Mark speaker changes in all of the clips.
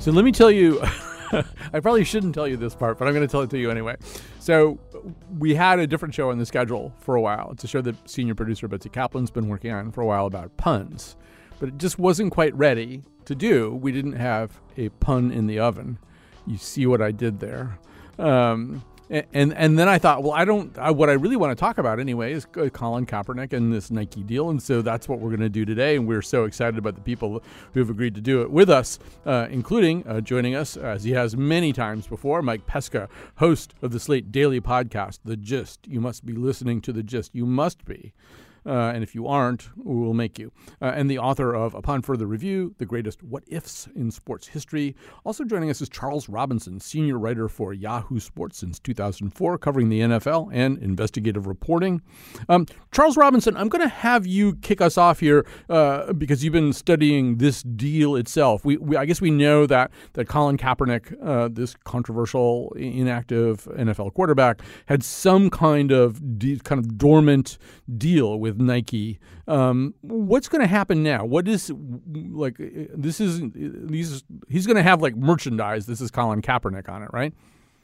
Speaker 1: So let me tell you, I probably shouldn't tell you this part, but I'm going to tell it to you anyway. So we had a different show on the schedule for a while. It's a show that senior producer Betsy Kaplan's been working on for a while about puns, but it just wasn't quite ready to do. We didn't have a pun in the oven. You see what I did there. Um, and and then I thought, well, I don't. I, what I really want to talk about anyway is Colin Kaepernick and this Nike deal, and so that's what we're going to do today. And we're so excited about the people who have agreed to do it with us, uh, including uh, joining us as he has many times before, Mike Pesca, host of the Slate Daily podcast, The Gist. You must be listening to The Gist. You must be. Uh, and if you aren't, we will make you. Uh, and the author of Upon Further Review, The Greatest What Ifs in Sports History. Also joining us is Charles Robinson, senior writer for Yahoo Sports since 2004, covering the NFL and investigative reporting. Um, Charles Robinson, I'm going to have you kick us off here uh, because you've been studying this deal itself. We, we I guess we know that, that Colin Kaepernick, uh, this controversial, inactive NFL quarterback, had some kind of de- kind of dormant deal with with Nike. Um, what's going to happen now? What is like? This is these. He's going to have like merchandise. This is Colin Kaepernick on it, right?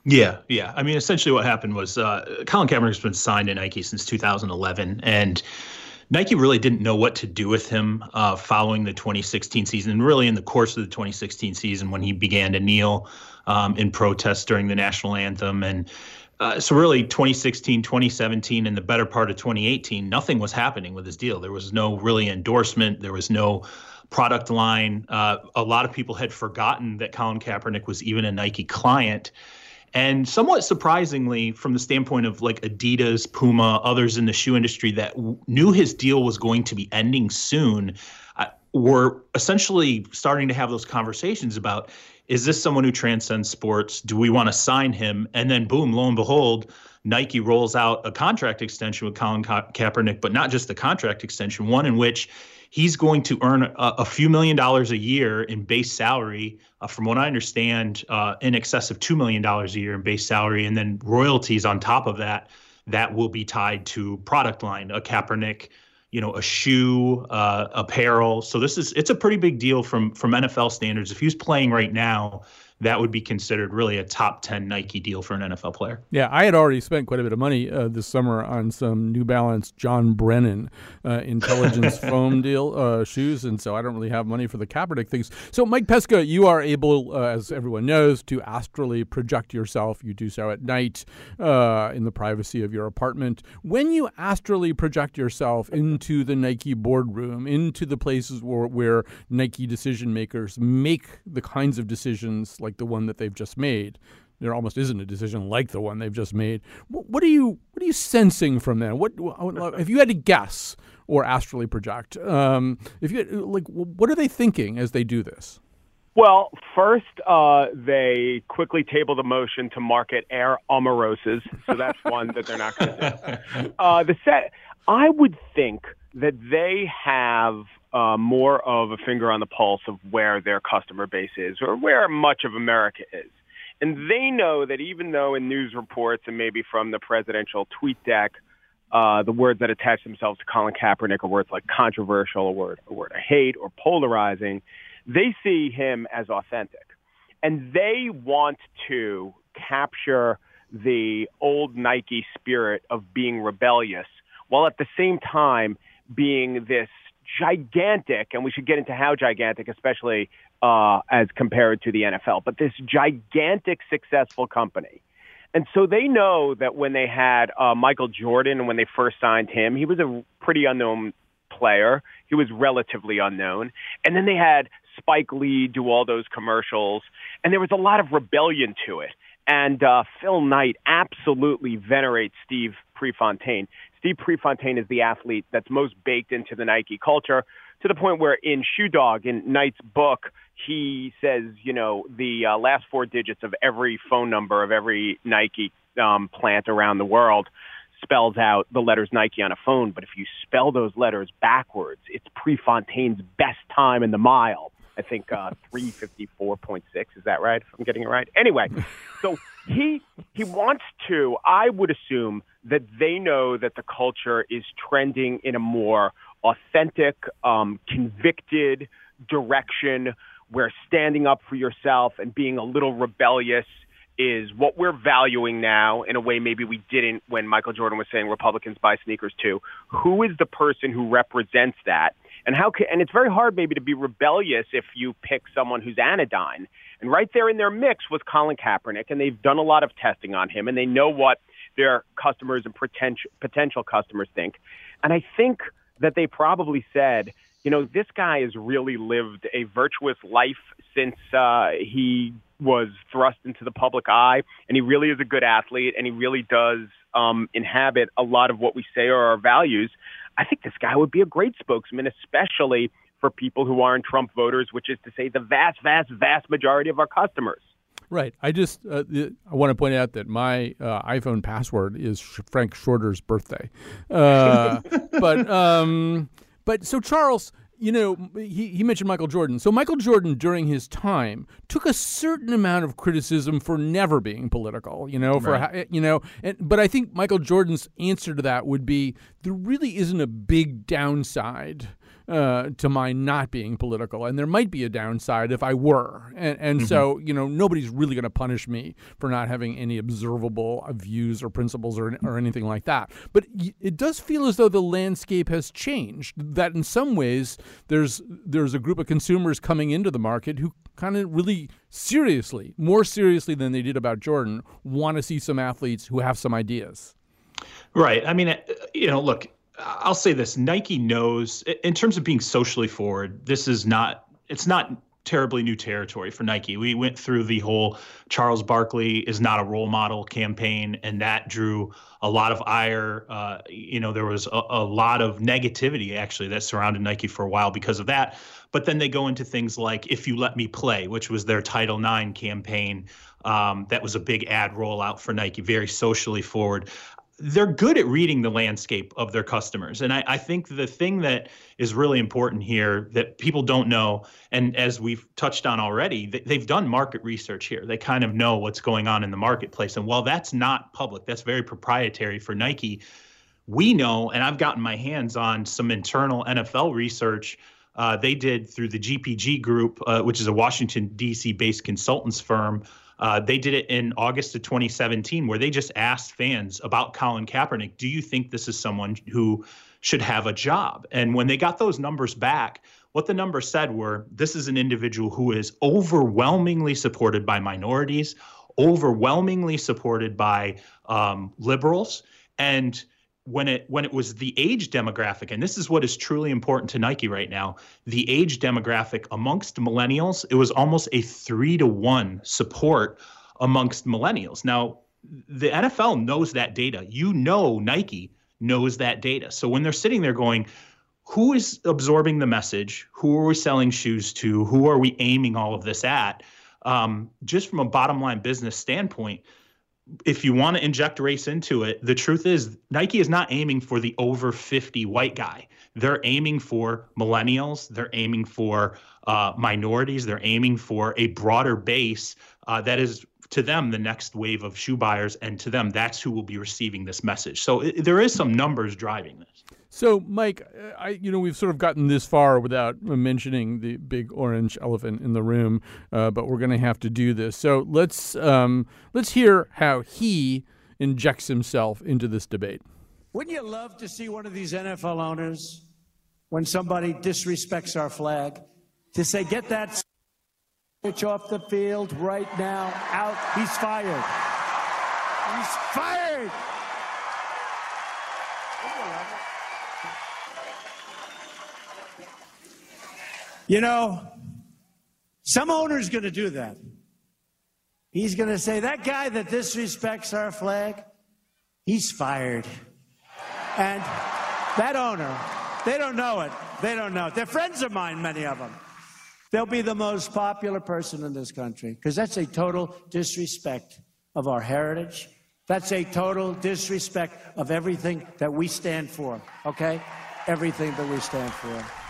Speaker 2: Yeah, yeah. I mean, essentially, what happened was uh, Colin Kaepernick's been signed to Nike since 2011, and Nike really didn't know what to do with him uh, following the 2016 season, and really in the course of the 2016 season when he began to kneel um, in protest during the national anthem and uh, so really 2016 2017 and the better part of 2018 nothing was happening with his deal. There was no really endorsement. There was no product line. Uh, a lot of people had forgotten that colin kaepernick was even a nike client. And somewhat surprisingly from the standpoint of like adidas puma others in the shoe industry that w- knew his deal was going to be ending soon uh, were essentially starting to have those conversations about is this someone who transcends sports? Do we want to sign him? And then, boom, lo and behold, Nike rolls out a contract extension with Colin Ka- Kaepernick, but not just the contract extension, one in which he's going to earn a, a few million dollars a year in base salary. Uh, from what I understand, uh, in excess of $2 million a year in base salary, and then royalties on top of that that will be tied to product line, a Kaepernick you know, a shoe, uh, apparel. So this is it's a pretty big deal from from NFL standards. If he's playing right now, that would be considered really a top 10 Nike deal for an NFL player.
Speaker 1: Yeah, I had already spent quite a bit of money uh, this summer on some New Balance John Brennan uh, Intelligence foam deal uh, shoes, and so I don't really have money for the Kaepernick things. So, Mike Pesca, you are able, uh, as everyone knows, to astrally project yourself. You do so at night uh, in the privacy of your apartment. When you astrally project yourself into the Nike boardroom, into the places where, where Nike decision makers make the kinds of decisions like the one that they've just made. There almost isn't a decision like the one they've just made. What, what are you What are you sensing from that? What if you had to guess or astrally project? Um, if you like, what are they thinking as they do this?
Speaker 3: Well, first, uh, they quickly table the motion to market Air Omaroses, so that's one that they're not going to do. Uh, the set, I would think that they have uh, more of a finger on the pulse of where their customer base is or where much of America is. And they know that even though in news reports and maybe from the presidential tweet deck, uh, the words that attach themselves to Colin Kaepernick are words like controversial, a word, a word of hate, or polarizing, they see him as authentic. And they want to capture the old Nike spirit of being rebellious while at the same time being this gigantic, and we should get into how gigantic, especially uh, as compared to the NFL, but this gigantic successful company. And so they know that when they had uh, Michael Jordan, when they first signed him, he was a pretty unknown player. He was relatively unknown. And then they had Spike Lee do all those commercials, and there was a lot of rebellion to it. And uh, Phil Knight absolutely venerates Steve Prefontaine. Steve Prefontaine is the athlete that's most baked into the Nike culture to the point where in Shoe Dog, in Knight's book, he says, you know, the uh, last four digits of every phone number of every Nike um, plant around the world spells out the letters Nike on a phone. But if you spell those letters backwards, it's Prefontaine's best time in the mile. I think uh, 354.6. Is that right? If I'm getting it right. Anyway, so he he wants to. I would assume that they know that the culture is trending in a more authentic, um, convicted direction where standing up for yourself and being a little rebellious is what we're valuing now in a way maybe we didn't when Michael Jordan was saying Republicans buy sneakers too. Who is the person who represents that? And how can, and it's very hard maybe to be rebellious if you pick someone who's anodyne. And right there in their mix was Colin Kaepernick, and they've done a lot of testing on him, and they know what their customers and potential potential customers think. And I think that they probably said, you know, this guy has really lived a virtuous life since uh, he was thrust into the public eye, and he really is a good athlete, and he really does um, inhabit a lot of what we say are our values. I think this guy would be a great spokesman, especially for people who aren't Trump voters, which is to say the vast, vast, vast majority of our customers.
Speaker 1: Right. I just uh, I want to point out that my uh, iPhone password is Frank Shorter's birthday. Uh, but um, but so Charles, you know, he, he mentioned Michael Jordan. So Michael Jordan, during his time, took a certain amount of criticism for never being political. You know, for right. you know, and, but I think Michael Jordan's answer to that would be there really isn't a big downside uh, to my not being political, and there might be a downside if I were. And, and mm-hmm. so, you know, nobody's really going to punish me for not having any observable views or principles or, or anything like that. But it does feel as though the landscape has changed. That in some ways, there's there's a group of consumers coming into the market who kind of really seriously, more seriously than they did about Jordan, want to see some athletes who have some ideas.
Speaker 2: Right. I mean, uh, you know, look, I'll say this: Nike knows, in terms of being socially forward, this is not. It's not terribly new territory for Nike. We went through the whole Charles Barkley is not a role model campaign, and that drew a lot of ire. Uh, you know, there was a, a, lot of negativity actually that surrounded Nike for a while because of that. But then they go into things like "If You Let Me Play," which was their Title IX campaign. Um, that was a big ad rollout for Nike, very socially forward they're good at reading the landscape of their customers. And I, I, think the thing that is really important here that people don't know, and as we've touched on already, they've done market research here. They kind of know what's going on in the marketplace. And while that's not public, that's very proprietary for Nike, we know, and I've gotten my hands on some internal NFL research. Uh, they did through the GPG Group, uh, which is a Washington, D.C. based consultants firm. Uh, they did it in August of 2017, where they just asked fans about Colin Kaepernick, do you think this is someone who should have a job? And when they got those numbers back, what the numbers said were this is an individual who is overwhelmingly supported by minorities, overwhelmingly supported by um, liberals, and when it when it was the age demographic and this is what is truly important to Nike right now the age demographic amongst millennials it was almost a 3 to 1 support amongst millennials. Now the NFL knows that data. You know Nike knows that data. So when they're sitting there going who is absorbing the message? Who are we selling shoes to? Who are we aiming all of this at? Um, just from a bottom line business standpoint if you want to inject race into it, the truth is Nike is not aiming for the over 50 white guy. They're aiming for millennials. They're aiming for uh, minorities. They're aiming for a broader base uh, that is to them the next wave of shoe buyers, and to them that's who will be receiving this message. So it, there is some numbers driving this.
Speaker 1: So, Mike, uh, I, you know, we've sort of gotten this far without mentioning the big orange elephant in the room, uh, but we're going to have to do this. So let's um, let's hear how he injects himself into this debate.
Speaker 4: Wouldn't you love to see one of these NFL owners, when somebody disrespects our flag, to say, "Get that switch off the field right now, out. He's fired. He's fired." You know, some owner's going to do that. He's going to say, that guy that disrespects our flag, he's fired. And that owner, they don't know it. They don't know it. They're friends of mine, many of them. They'll be the most popular person in this country because that's a total disrespect of our heritage. That's a total disrespect of everything that we stand for, okay? Everything that we stand for.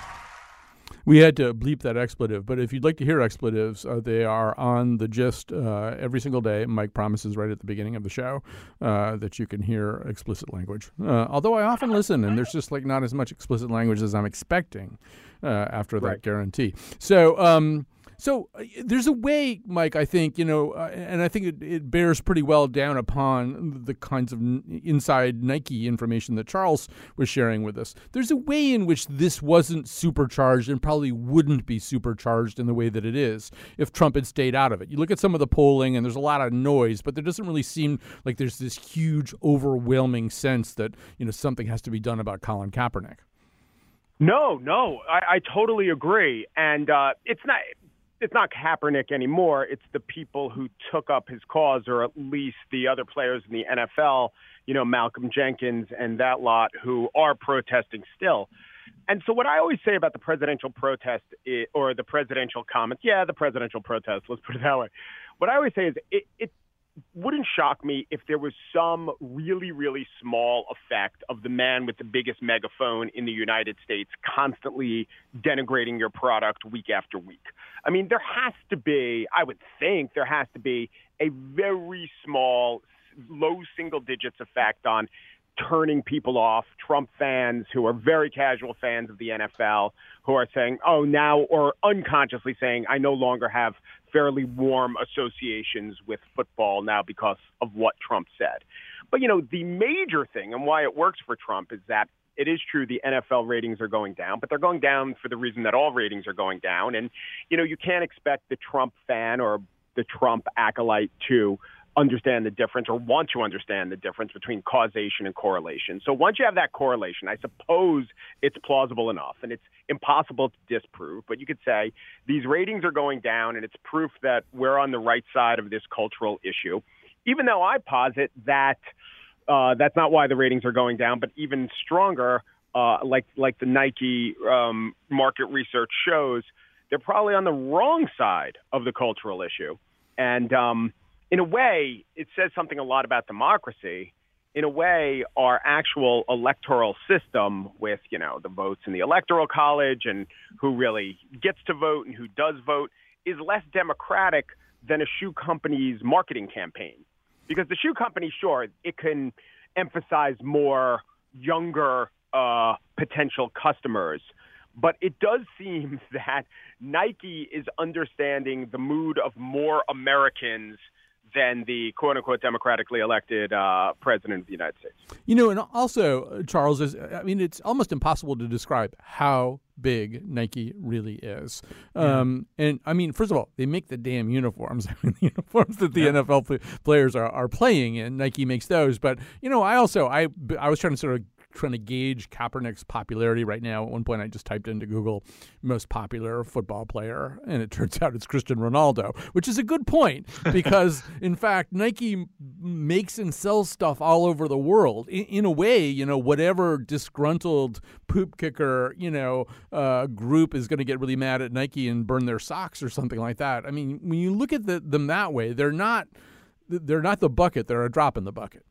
Speaker 1: We had to bleep that expletive, but if you'd like to hear expletives, uh, they are on the gist uh, every single day. Mike promises right at the beginning of the show uh, that you can hear explicit language. Uh, although I often listen, and there's just like not as much explicit language as I'm expecting uh, after that right. guarantee. So. Um, So uh, there's a way, Mike. I think you know, uh, and I think it, it, bears pretty well down upon the kinds of n- inside Nike information that Charles was sharing with us. There's a way in which this wasn't supercharged and probably wouldn't be supercharged in the way that it is if Trump had stayed out of it. You look at some of the polling, and there's a lot of noise, but there doesn't really seem like there's this huge, overwhelming sense that you know something has to be done about Colin Kaepernick.
Speaker 3: No, no, I, I totally agree, and uh, it's not it's not Kaepernick anymore. It's the people who took up his cause, or at least the other players in the NFL, you know, Malcolm Jenkins and that lot who are protesting still. And so, what I always say about the presidential protest is, or the presidential comments, yeah, the presidential protest, let's put it that way. What I always say is it, it wouldn't shock me if there was some really, really small effect of the man with the biggest megaphone in the United States constantly denigrating your product week after week. I mean, there has to be, I would think, there has to be a very small, low single digits effect on turning people off, Trump fans who are very casual fans of the NFL, who are saying, oh, now, or unconsciously saying, I no longer have fairly warm associations with football now because of what Trump said. But, you know, the major thing and why it works for Trump is that it is true the NFL ratings are going down, but they're going down for the reason that all ratings are going down. And, you know, you can't expect the Trump fan or the Trump acolyte to understand the difference or want to understand the difference between causation and correlation. So once you have that correlation, I suppose it's plausible enough and it's impossible to disprove, but you could say these ratings are going down and it's proof that we're on the right side of this cultural issue. Even though I posit that uh, that's not why the ratings are going down, but even stronger, uh, like like the Nike um, market research shows, they're probably on the wrong side of the cultural issue. And um, in a way, it says something a lot about democracy. In a way, our actual electoral system, with you know the votes in the electoral college and who really gets to vote and who does vote, is less democratic than a shoe company's marketing campaign. Because the shoe company, sure, it can emphasize more younger uh, potential customers, but it does seem that Nike is understanding the mood of more Americans than the quote unquote democratically elected uh, president of the United States.
Speaker 1: You know, and also, uh, Charles, is I mean, it's almost impossible to describe how big Nike really is. Yeah. Um, and I mean, first of all, they make the damn uniforms. I mean, the uniforms that the yeah. NFL players are, are playing in, Nike makes those. But, you know, I also, I, I was trying to sort of trying to gauge Kaepernick's popularity right now. At one point, I just typed into Google most popular football player, and it turns out it's Cristiano Ronaldo, which is a good point because, in fact, Nike makes and sells stuff all over the world. In, in a way, you know, whatever disgruntled poop kicker, you know, uh, group is going to get really mad at Nike and burn their socks or something like that. I mean, when you look at the, them that way, they're not they're not the bucket; they're a drop in the bucket.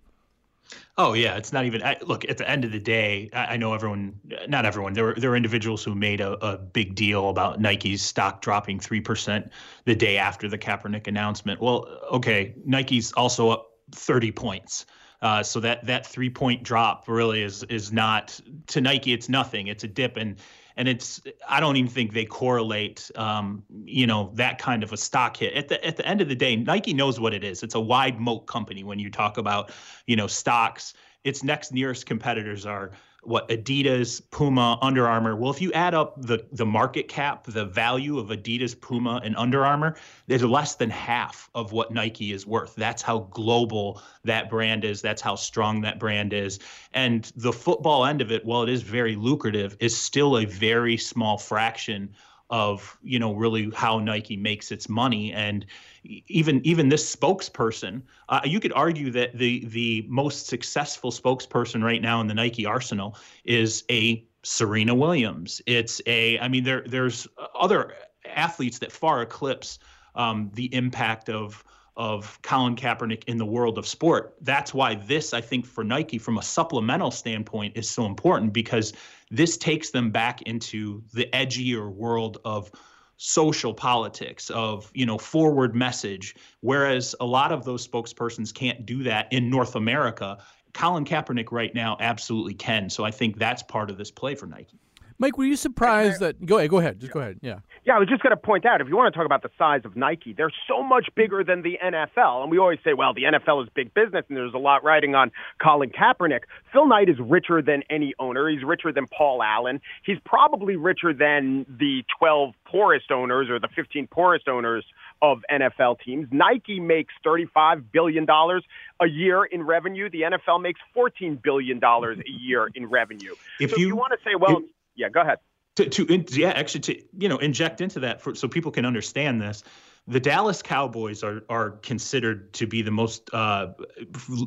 Speaker 2: Oh yeah, it's not even. I, look, at the end of the day, I, I, know everyone. Not everyone. There were there were individuals who made a, a big deal about Nike's stock dropping three percent the day after the Kaepernick announcement. Well, okay, Nike's also up thirty points. Uh, so that that three point drop really is is not to Nike. It's nothing. It's a dip, and and it's I don't even think they correlate, um, you know, that kind of a stock hit. At the at the end of the day, Nike knows what it is. It's a wide moat company. When you talk about, you know, stocks, its next nearest competitors are what Adidas, Puma, Under Armour. Well, if you add up the the market cap, the value of Adidas, Puma, and Under Armour, there's less than half of what Nike is worth. That's how global that brand is. That's how strong that brand is. And the football end of it, while it is very lucrative, is still a very small fraction of you know really how Nike makes its money. And even even this spokesperson uh, you could argue that the the most successful spokesperson right now in the Nike arsenal is a Serena Williams. It's a I mean there there's other athletes that far eclipse um, the impact of of Colin Kaepernick in the world of sport. That's why this, I think, for Nike, from a supplemental standpoint, is so important because this takes them back into the edgier world of social politics of you know forward message. Whereas a lot of those spokespersons can't do that in north america colin kaepernick right now absolutely can. So i think that's part of this play for nike
Speaker 1: mike were you surprised that go ahead go ahead just go ahead yeah
Speaker 3: Yeah, I was just going to point out if you want to talk about the size of Nike, they're so much bigger than the NFL. And we always say, well, the NFL is big business and there's a lot riding on Colin Kaepernick. Phil Knight is richer than any owner. He's richer than Paul Allen. He's probably richer than the 12 poorest owners or the 15 poorest owners of NFL teams. Nike makes $35 billion a year in revenue. The NFL makes $14 billion a year in revenue.
Speaker 2: If
Speaker 3: so
Speaker 2: you,
Speaker 3: you want to say, well, if, yeah, go ahead
Speaker 2: to, to in, yeah actually to you know inject into that for, so people can understand this the Dallas Cowboys are are considered to be the most uh,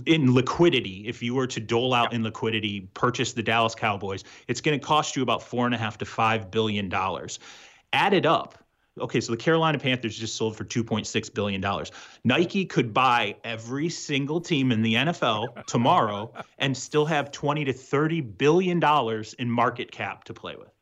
Speaker 2: in liquidity. If you were to dole out in liquidity, purchase the Dallas Cowboys, it's going to cost you about four and a half to five billion dollars. Added up, okay, so the Carolina Panthers just sold for two point six billion dollars. Nike could buy every single team in the NFL tomorrow and still have twenty to thirty billion dollars in market cap to play with.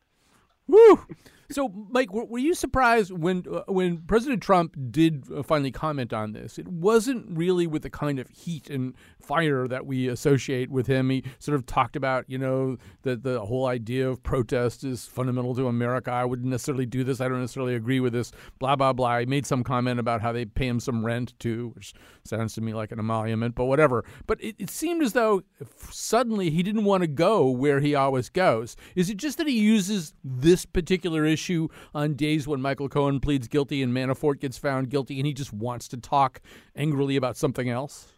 Speaker 1: Woo! So, Mike, were, were you surprised when uh, when President Trump did uh, finally comment on this? It wasn't really with the kind of heat and fire that we associate with him. He sort of talked about, you know, that the whole idea of protest is fundamental to America. I wouldn't necessarily do this. I don't necessarily agree with this. Blah blah blah. He made some comment about how they pay him some rent too, which sounds to me like an emolument, but whatever. But it, it seemed as though suddenly he didn't want to go where he always goes. Is it just that he uses this particular issue? on days when Michael Cohen pleads guilty and Manafort gets found guilty and he just wants to talk angrily about something else?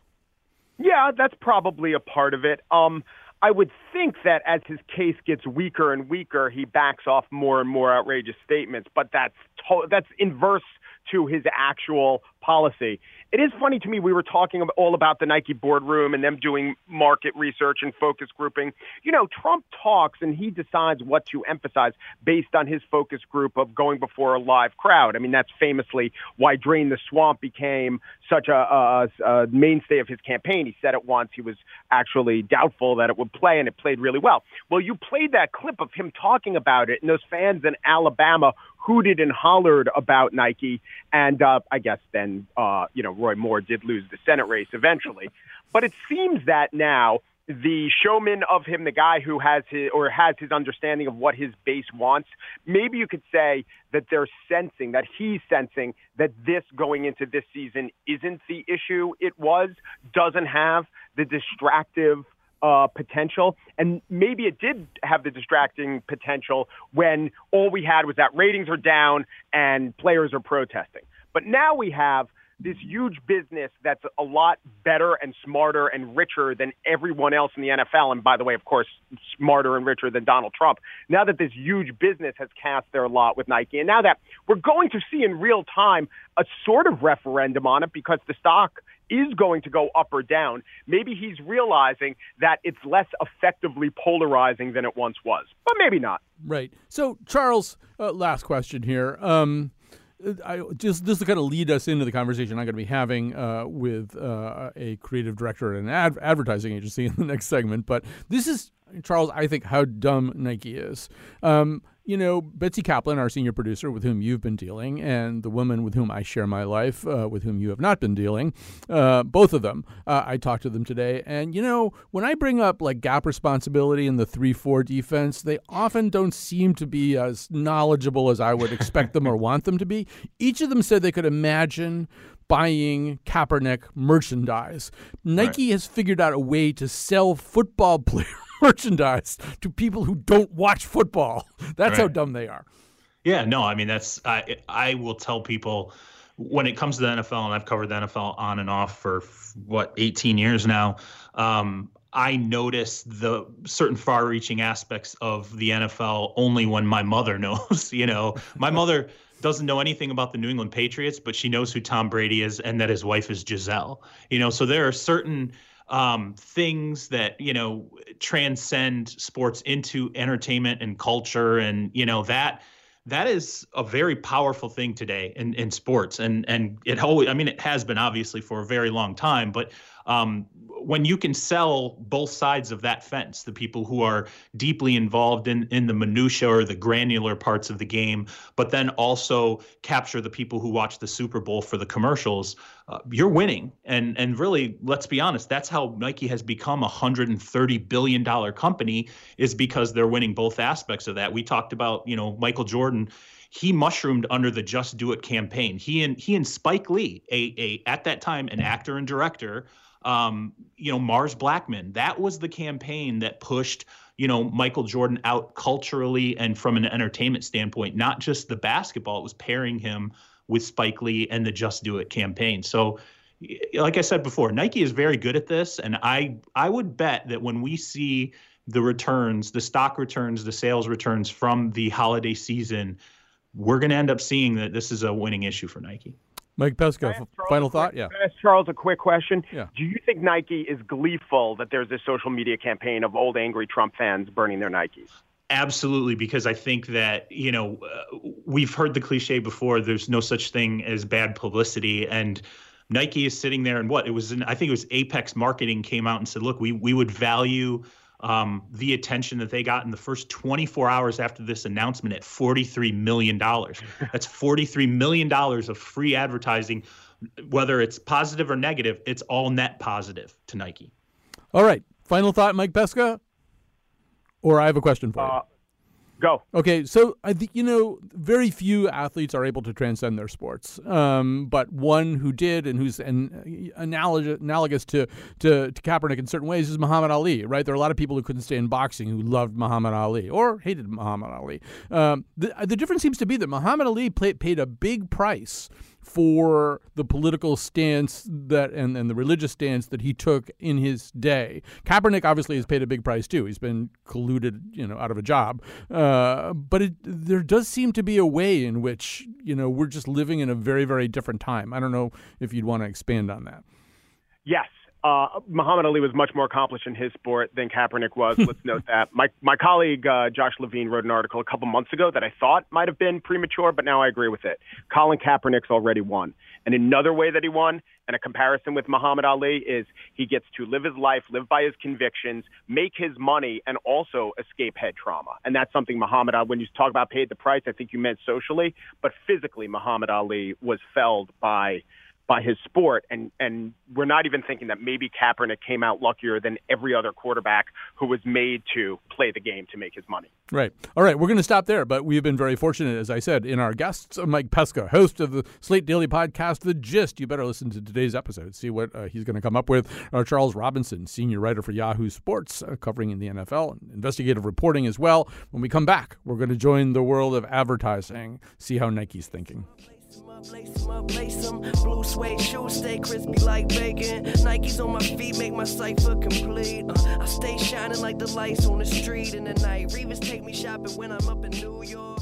Speaker 3: Yeah, that's probably a part of it. Um, I would think that as his case gets weaker and weaker, he backs off more and more outrageous statements. But that's to- that's inverse to his actual policy. It is funny to me. We were talking all about the Nike boardroom and them doing market research and focus grouping. You know, Trump talks and he decides what to emphasize based on his focus group of going before a live crowd. I mean, that's famously why Drain the Swamp became such a, a, a mainstay of his campaign. He said it once. He was actually doubtful that it would play, and it played really well. Well, you played that clip of him talking about it, and those fans in Alabama hooted and hollered about Nike. And uh, I guess then, uh, you know, Roy Moore did lose the Senate race eventually. But it seems that now the showman of him, the guy who has his or has his understanding of what his base wants, maybe you could say that they're sensing that he's sensing that this going into this season isn't the issue it was, doesn't have the distractive uh, potential. And maybe it did have the distracting potential when all we had was that ratings are down and players are protesting. But now we have this huge business that's a lot better and smarter and richer than everyone else in the NFL. And by the way, of course, smarter and richer than Donald Trump. Now that this huge business has cast their lot with Nike, and now that we're going to see in real time a sort of referendum on it because the stock is going to go up or down, maybe he's realizing that it's less effectively polarizing than it once was. But maybe not.
Speaker 1: Right. So, Charles, uh, last question here. Um, I just this to kind of lead us into the conversation I'm going to be having uh, with uh, a creative director at an ad- advertising agency in the next segment. But this is Charles. I think how dumb Nike is. Um, you know, Betsy Kaplan, our senior producer, with whom you've been dealing, and the woman with whom I share my life, uh, with whom you have not been dealing, uh, both of them, uh, I talked to them today. And, you know, when I bring up like gap responsibility in the 3 4 defense, they often don't seem to be as knowledgeable as I would expect them or want them to be. Each of them said they could imagine buying Kaepernick merchandise. Nike right. has figured out a way to sell football players merchandise to people who don't watch football. That's right. how dumb they are.
Speaker 2: Yeah, no, I mean that's I I will tell people when it comes to the NFL, and I've covered the NFL on and off for what 18 years now. Um, I notice the certain far-reaching aspects of the NFL only when my mother knows. you know, my mother doesn't know anything about the New England Patriots, but she knows who Tom Brady is and that his wife is Gisele. You know, so there are certain um, things that you know transcend sports into entertainment and culture, and you know that that is a very powerful thing today in, in sports. And and it always i mean it has been obviously for a very long time but um, when you can sell both sides of that fence, the people who are deeply involved in, in the minutia or the granular parts of the game, but then also capture the people who watch the Super Bowl for the commercials, uh, you're winning. And and really, let's be honest, that's how Nike has become a hundred and thirty billion dollar company is because they're winning both aspects of that. We talked about you know Michael Jordan he mushroomed under the Just Do It campaign. He and he and Spike Lee, a, a at that time an actor and director, um, you know, Mars Blackmon. That was the campaign that pushed you know Michael Jordan out culturally and from an entertainment standpoint, not just the basketball. It was pairing him with Spike Lee and the Just Do It campaign. So like I said before, Nike is very good at this, and I I would bet that when we see the returns, the stock returns, the sales returns from the holiday season, we're going to end up seeing that this is a winning issue for Nike.
Speaker 1: Mike Pesca, final thought? Yeah.
Speaker 3: ask Charles a quick question?
Speaker 1: Yeah.
Speaker 3: Do you think Nike is gleeful that there's this social media campaign of old angry Trump fans burning their Nikes?
Speaker 2: Absolutely, because I think that you know uh, we've heard the cliche before. There's no such thing as bad publicity, and Nike is sitting there and what it was. In, I think it was Apex Marketing came out and said, "Look, we we would value um, the attention that they got in the first 24 hours after this announcement at $43 million. That's $43 million of free advertising, whether it's positive or negative, it's all net positive to Nike.
Speaker 1: All right. Final thought, Mike Pesca? Or I have a question for you.
Speaker 3: Uh, Go.
Speaker 1: Okay, so I think you know very few athletes are able to transcend their sports, um, but one who did and who's an, analogous, analogous to, to to Kaepernick in certain ways is Muhammad Ali. Right, there are a lot of people who couldn't stand boxing who loved Muhammad Ali or hated Muhammad Ali. Um, the the difference seems to be that Muhammad Ali paid a big price for the political stance that and, and the religious stance that he took in his day. Kaepernick obviously has paid a big price too. He's been colluded, you know, out of a job. Uh, but it, there does seem to be a way in which you know we're just living in a very very different time. I don't know if you'd want to expand on that.
Speaker 3: Yes, uh, Muhammad Ali was much more accomplished in his sport than Kaepernick was. Let's note that. My my colleague uh, Josh Levin wrote an article a couple months ago that I thought might have been premature, but now I agree with it. Colin Kaepernick's already won, and another way that he won, and a comparison with Muhammad Ali is he gets to live his life, live by his convictions, make his money, and also escape head trauma. And that's something Muhammad Ali. When you talk about paid the price, I think you meant socially, but physically, Muhammad Ali was felled by by his sport. And, and we're not even thinking that maybe Kaepernick came out luckier than every other quarterback who was made to play the game to make his money.
Speaker 1: Right. All right. We're going to stop there, but we've been very fortunate, as I said, in our guests, Mike Pesca, host of the Slate Daily podcast, The Gist. You better listen to today's episode, see what uh, he's going to come up with. Uh, Charles Robinson, senior writer for Yahoo Sports, uh, covering in the NFL and investigative reporting as well. When we come back, we're going to join the world of advertising, see how Nike's thinking. Lace them up, lace them. Blue suede shoes stay crispy like bacon. Nikes on my feet make my cipher complete. Uh, I stay shining like the lights on the street in the night. Revis take me shopping when I'm up in New York.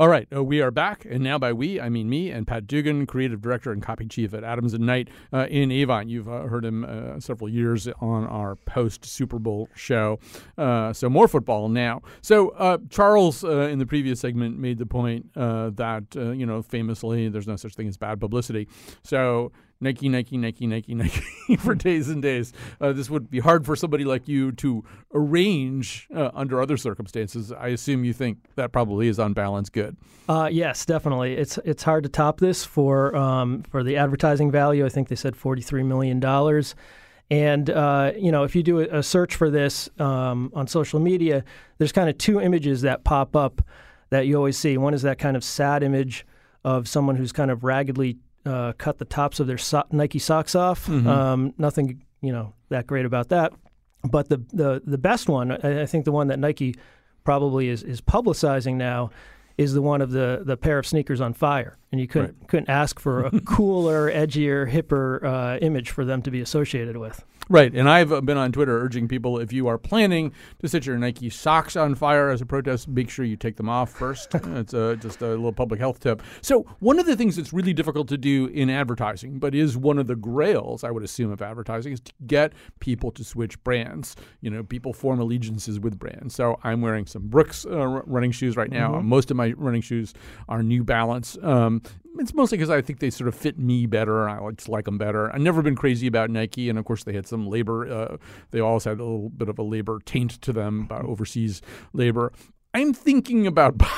Speaker 1: All right, uh, we are back, and now by we, I mean me and Pat Dugan, creative director and copy chief at Adams and Knight uh, in Avon. You've uh, heard him uh, several years on our post Super Bowl show. Uh, so more football now. So uh, Charles, in the previous segment, made the point that you know famously, there's no such thing as bad publicity. So Nike, Nike, Nike, Nike, Nike for days and days. Uh, this would be hard for somebody like you to arrange uh, under other circumstances. I assume you think that probably is on balance good.
Speaker 5: Uh, yes, definitely. It's it's hard to top this for um, for the advertising value. I think they said forty three million dollars. And uh, you know, if you do a, search for this um, on social media, there's kind of two images that pop up that you always see. One is that kind of sad image of someone who's kind of raggedly uh, cut the tops of their so- Nike socks off. Mm-hmm. Um, nothing, you know, that great about that. But the the the best one, I, I think, the one that Nike probably is is publicizing now is the one of the the pair of sneakers on fire, and you couldn't right. couldn't ask for a cooler, edgier, hipper uh, image for them to be associated with.
Speaker 1: Right, and I've been on Twitter urging people if you are planning to set your Nike socks on fire as a protest, make sure you take them off first. it's a, just a little public health tip. So one of the things that's really difficult to do in advertising, but is one of the grails, I would assume, of advertising, is to get people to switch brands. You know, people form allegiances with brands. So I'm wearing some Brooks uh, running shoes right now. Mm-hmm. Most of my running shoes are New Balance. Um, it's mostly because I think they sort of fit me better. I just like them better. I've never been crazy about Nike, and of course they had some labor. Uh, they always had a little bit of a labor taint to them about overseas labor. I'm thinking about buying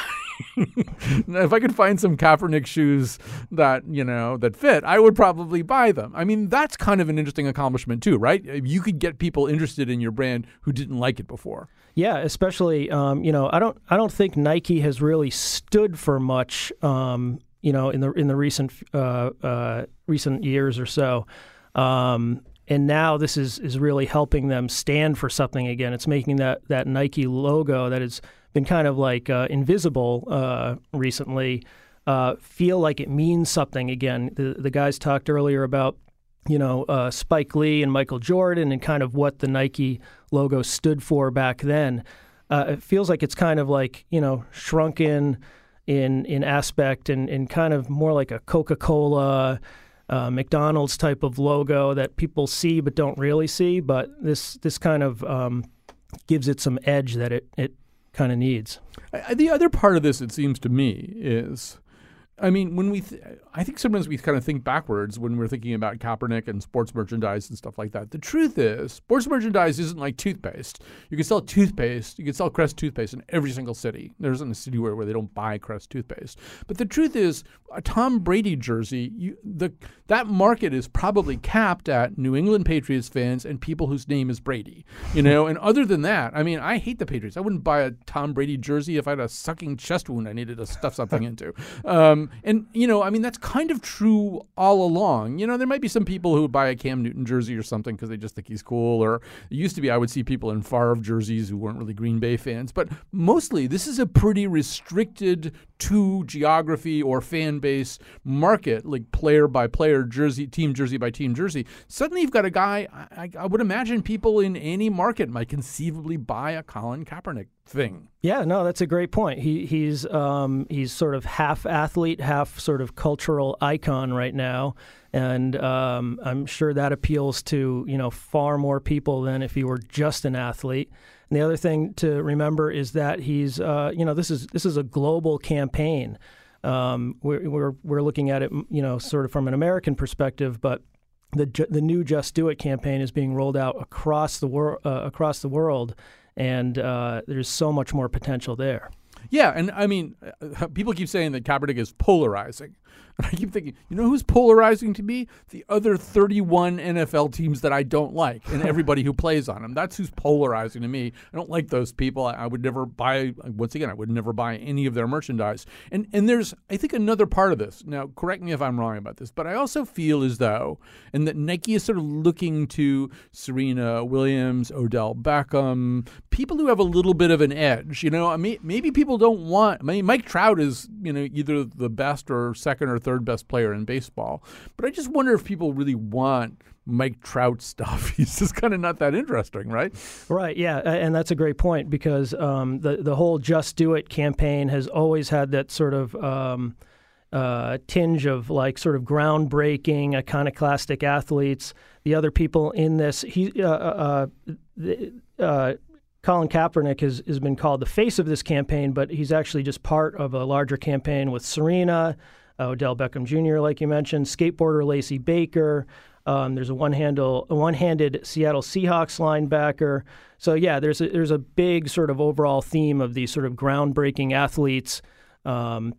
Speaker 1: if I could find some Kaepernick shoes that you know that fit, I would probably buy them. I mean, that's kind of an interesting accomplishment too, right? You could get people interested in your brand who didn't like it before.
Speaker 5: Yeah, especially um, you know, I don't I don't think Nike has really stood for much. Um, you know, in the in the recent uh, uh, recent years or so. Um, and now this is is really helping them stand for something again. It's making that that Nike logo that has been kind of like uh, invisible uh, recently uh, feel like it means something again. The the guys talked earlier about you know uh, Spike Lee and Michael Jordan and kind of what the Nike logo stood for back then. Uh, it feels like it's kind of like you know shrunken in in aspect and, and kind of more like a Coca Cola uh, McDonald's type of logo that people see but don't really see. But this this kind of um, gives it some edge that it it kind of needs.
Speaker 1: The other part of this, it seems to me, is I mean, when we, th- I think sometimes we kind of think backwards when we're thinking about Kaepernick and sports merchandise and stuff like that. The truth is, sports merchandise isn't like toothpaste. You can sell toothpaste, you can sell Crest toothpaste in every single city. There isn't a city where, where they don't buy Crest toothpaste. But the truth is, a Tom Brady jersey, you, the that market is probably capped at New England Patriots fans and people whose name is Brady. You know, and other than that, I mean, I hate the Patriots. I wouldn't buy a Tom Brady jersey if I had a sucking chest wound I needed to stuff something into. Um, and you know, I mean, that's kind of true all along. You know, there might be some people who would buy a Cam Newton jersey or something because they just think he's cool. Or it used to be I would see people in Favre jerseys who weren't really Green Bay fans. But mostly, this is a pretty restricted to geography or fan base market, like player by player, jersey, team jersey by team jersey. Suddenly, you've got a guy. I, I would imagine people in any market might conceivably buy a Colin Kaepernick thing.
Speaker 5: Yeah, no, that's a great point. He he's um, he's sort of half athlete, half sort of cultural icon right now, and um, I'm sure that appeals to you know far more people than if he were just an athlete. And the other thing to remember is that he's uh, you know this is this is a global campaign. Um, we're, we're we're looking at it you know sort of from an American perspective, but the the new Just Do It campaign is being rolled out across the world uh, across the world and uh, there's so much more potential there.
Speaker 1: Yeah, and I mean, uh, people keep saying that Kaepernick is polarizing. And I keep thinking, you know who's polarizing to me? The other 31 NFL teams that I don't like and everybody who plays on them. That's who's polarizing to me. I don't like those people. I, I, would never buy, once again, I would never buy any of their merchandise. And, and there's, I think, another part of this. Now, correct me if I'm wrong about this, but I also feel as though, and that Nike is sort of looking to Serena Williams, Odell Beckham, people who have a little bit of an edge. You know, I mean, maybe people don't want, I mean, Mike Trout is, you know, either the best or second or third best player in baseball. But I just wonder if people really want Mike Trout stuff. He's just kind of not that interesting, right?
Speaker 5: Right. Yeah, and that's a great point because um, the the whole "Just Do It" campaign has always had that sort of. Um, uh, tinge of like sort of groundbreaking, iconoclastic athletes. The other people in this, he, uh, uh, uh, uh Colin Kaepernick has, has been called the face of this campaign, but he's actually just part of a larger campaign with Serena, Odell Beckham Jr., like you mentioned, skateboarder Lacey Baker. Um, there's a one-handed, a one-handed Seattle Seahawks linebacker. So yeah, there's a, there's a big sort of overall theme of these sort of groundbreaking athletes, um,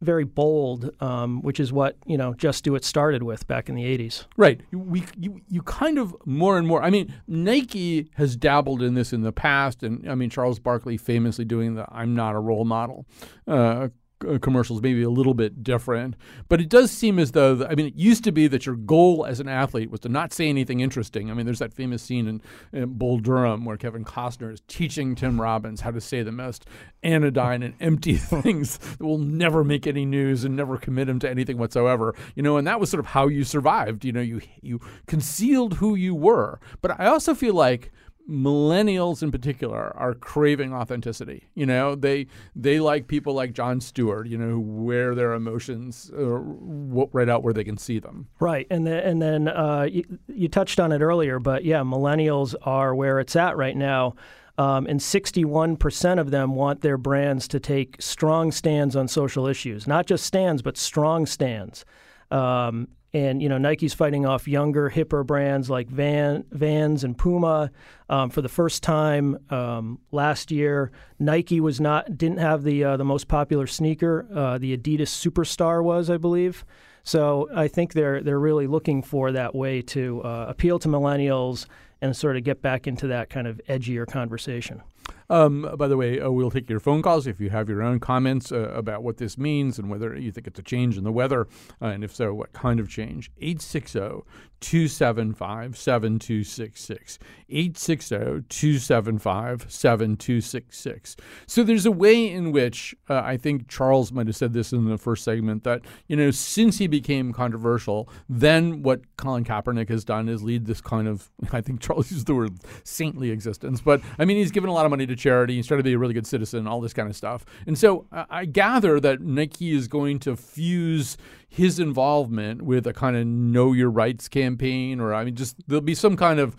Speaker 5: very bold, um, which is what you know Just Do It started with back in the '80s.
Speaker 1: Right. We you you kind of more and more. I mean, Nike has dabbled in this in the past, and I mean Charles Barkley famously doing the "I'm not a role model." Uh, uh, Uh, commercials maybe a little bit different. But it does seem as though, I mean, it used to be that your goal as an athlete was to not say anything interesting. I mean, there's that famous scene in, in Bull Durham where Kevin Costner is teaching Tim Robbins how to say the most anodyne and empty things that will never make any news and never commit him to anything whatsoever. You know, and that was sort of how you survived. You know, you you concealed who you were. But I also feel like millennials in particular are craving authenticity. You know, they they like people like Jon Stewart. You know, who wear their emotions uh, right out where they can see them.
Speaker 5: Right, and and then uh, you, you, touched on it earlier, but yeah, millennials are where it's at right now. Um, and 61% of them want their brands to take strong stands on social issues, not just stands, but strong stands. Um, and you know Nike's fighting off younger, hipper brands like Van, Vans and Puma. Um, for the first time um, last year, Nike was not didn't have the uh, the most popular sneaker. Uh, the Adidas Superstar was, I believe. So I think they're they're really looking for that way to uh, appeal to millennials and sort of get back into that kind of edgier conversation.
Speaker 1: Um, by the way, uh, we'll take your phone calls if you have your own comments uh, about what this means and whether you think it's a change in the weather, uh, and if so, what kind of change. 860 275 7266. 860 275 7266. So there's a way in which uh, I think Charles might have said this in the first segment that, you know, since he became controversial, then what Colin Kaepernick has done is lead this kind of, I think Charles used the word saintly existence, but I mean, he's given a lot of money to charity, he's trying to be a really good citizen, all this kind of stuff. And so I gather that Nike is going to fuse his involvement with a kind of know your rights campaign, or I mean, just there'll be some kind of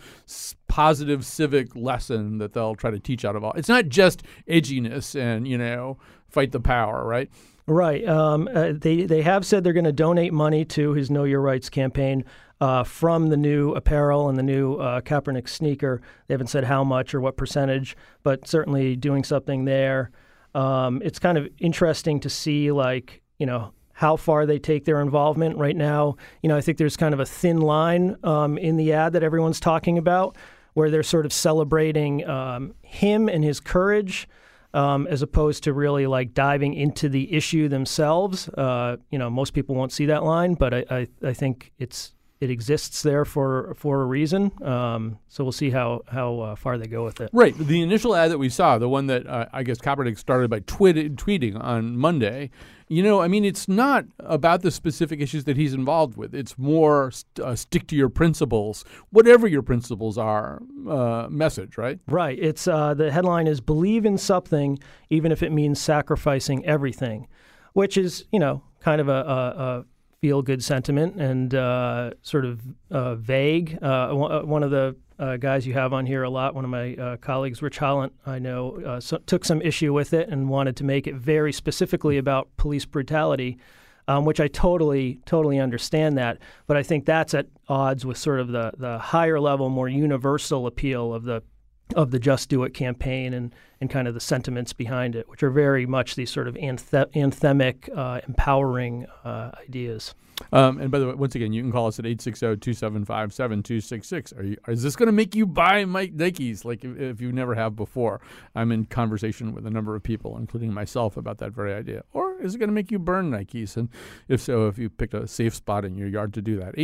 Speaker 1: positive civic lesson that they'll try to teach out of all. It's not just edginess and you know fight the power, right?
Speaker 5: Right. Um, uh, they they have said they're going to donate money to his Know Your Rights campaign. Uh, from the new apparel and the new uh, Kaepernick sneaker. They haven't said how much or what percentage, but certainly doing something there. Um, it's kind of interesting to see, like, you know, how far they take their involvement. Right now, you know, I think there's kind of a thin line um, in the ad that everyone's talking about where they're sort of celebrating um, him and his courage. Um, as opposed to really like diving into the issue themselves. Uh, you know, most people won't see that line, but I, I, I think it's it exists there for for a reason. Um, so we'll see how how uh, far they go with it.
Speaker 1: Right. The initial ad that we saw, the one that uh, I guess Kaepernick started by tweet- tweeting on Monday, you know, I mean, it's not about the specific issues that he's involved with. It's more st- uh, stick to your principles, whatever your principles are, uh, message, right?
Speaker 5: Right. It's uh, the headline is "Believe in something, even if it means sacrificing everything," which is, you know, kind of a, a, a feel good sentiment and uh, sort of uh, vague. Uh, one of the uh, guys you have on here a lot. One of my uh, colleagues, Rich Holland, I know, uh, so, took some issue with it and wanted to make it very specifically about police brutality, um, which I totally, totally understand that. But I think that's at odds with sort of the the higher level, more universal appeal of the of the Just Do It campaign and, and kind of the sentiments behind it, which are very much these sort of anthem- anthemic, uh, empowering uh, ideas.
Speaker 1: Um, and by the way, once again, you can call us at 860-275-7266. is this going to make you buy Mike Nikes like if, if, you never have before? I'm in conversation with a number of people, including myself, about that very idea. Or is it going to make you burn Nikes? And if so, if you picked a safe spot in your yard to do that,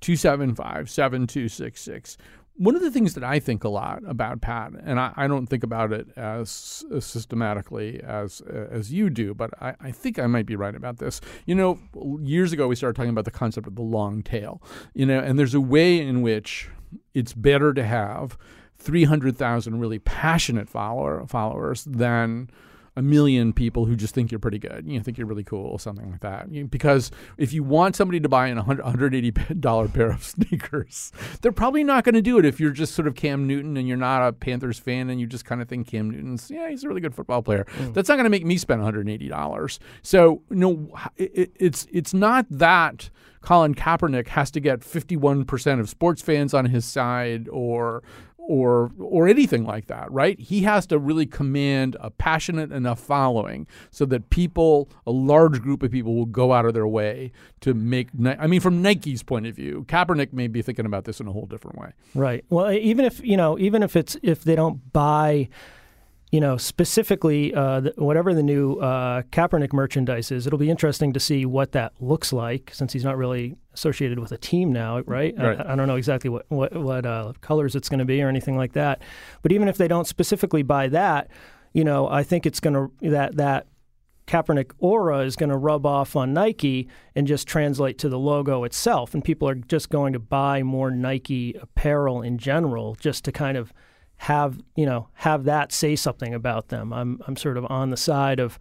Speaker 1: 860-275-7266 one of the things that I think a lot about Pat, and I, I don't think about it as, as, systematically as as you do, but I, I, think I might be right about this. You know, years ago we started talking about the concept of the long tail. You know, and there's a way in which it's better to have 300,000 really passionate follower, followers than a million people who just think you're pretty good, you know, think you're really cool, something like that. You, because if you want somebody to buy an $180 pair of sneakers, they're probably not going to do it if you're just sort of Cam Newton and you're not a Panthers fan and you just kind of think Cam Newton's, yeah, he's a really good football player. Mm. That's not going to make me spend $180. So, you know, it, it's, it's not that Colin Kaepernick has to get 51% of sports fans on his side or or or anything like that, right? He has to really command a passionate enough following so that people, a large group of people, will go out of their way to make. I mean, from Nike's point of view, Kaepernick may be thinking about this in a whole different way.
Speaker 5: Right. Well, even if you know, even if it's if they don't buy you know, specifically uh, whatever the new uh, Kaepernick merchandise is, it'll be interesting to see what that looks like since he's not really associated with a team now, right?
Speaker 1: right.
Speaker 5: I, I, don't know exactly what what, what uh, colors it's going to be or anything like that. But even if they don't specifically buy that, you know, I think it's going to that that Kaepernick aura is going to rub off on Nike and just translate to the logo itself, and people are just going to buy more Nike apparel in general, just to kind of have you know have that say something about them. I'm I'm sort of on the side of